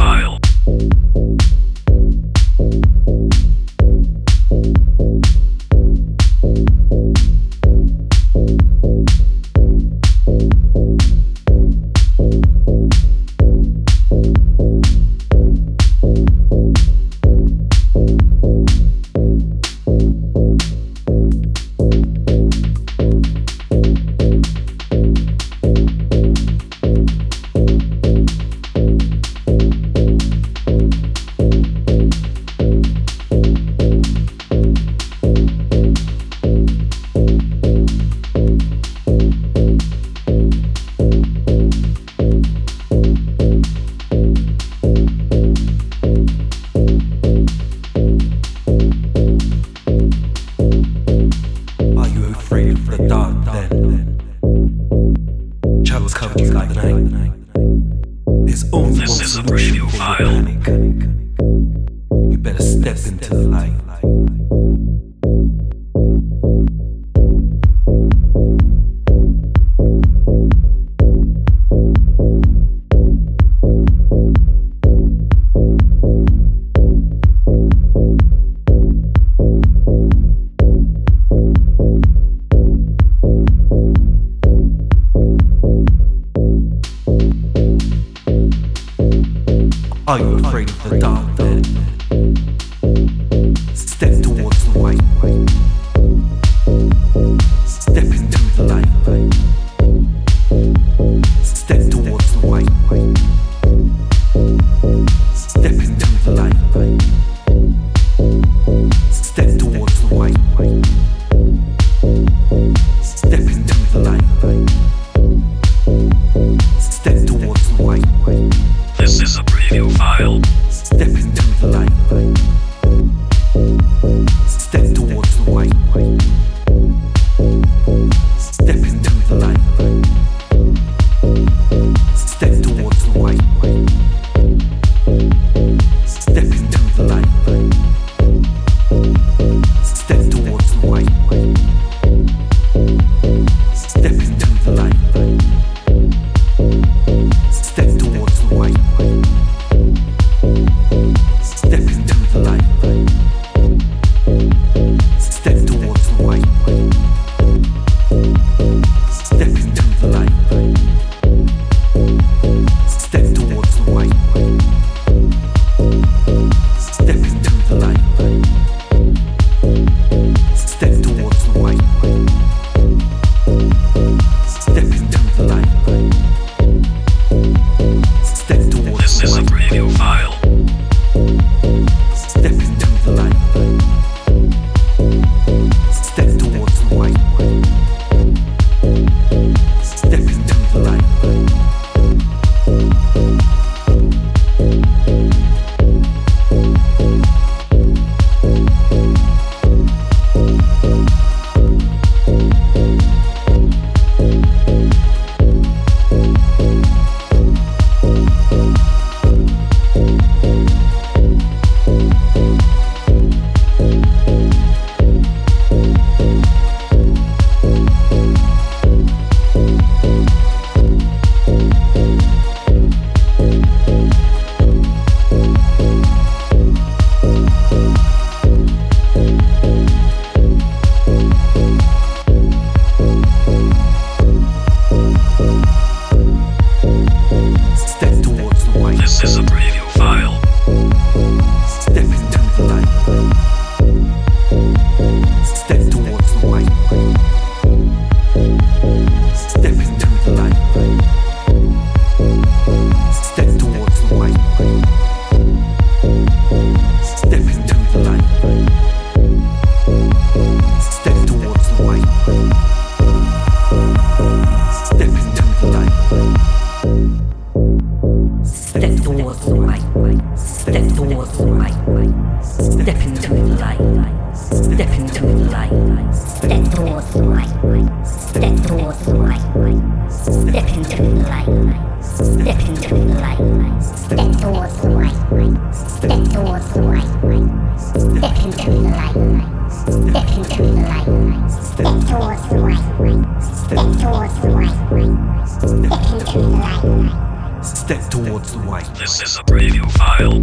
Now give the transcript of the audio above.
file. then. Are you afraid of the dark then? Step towards the light. Audiophile. Step towards the light. Step into the light. Step into the light. Step towards the light. Step towards the light. Step into the light. Step towards the light. This is a preview file.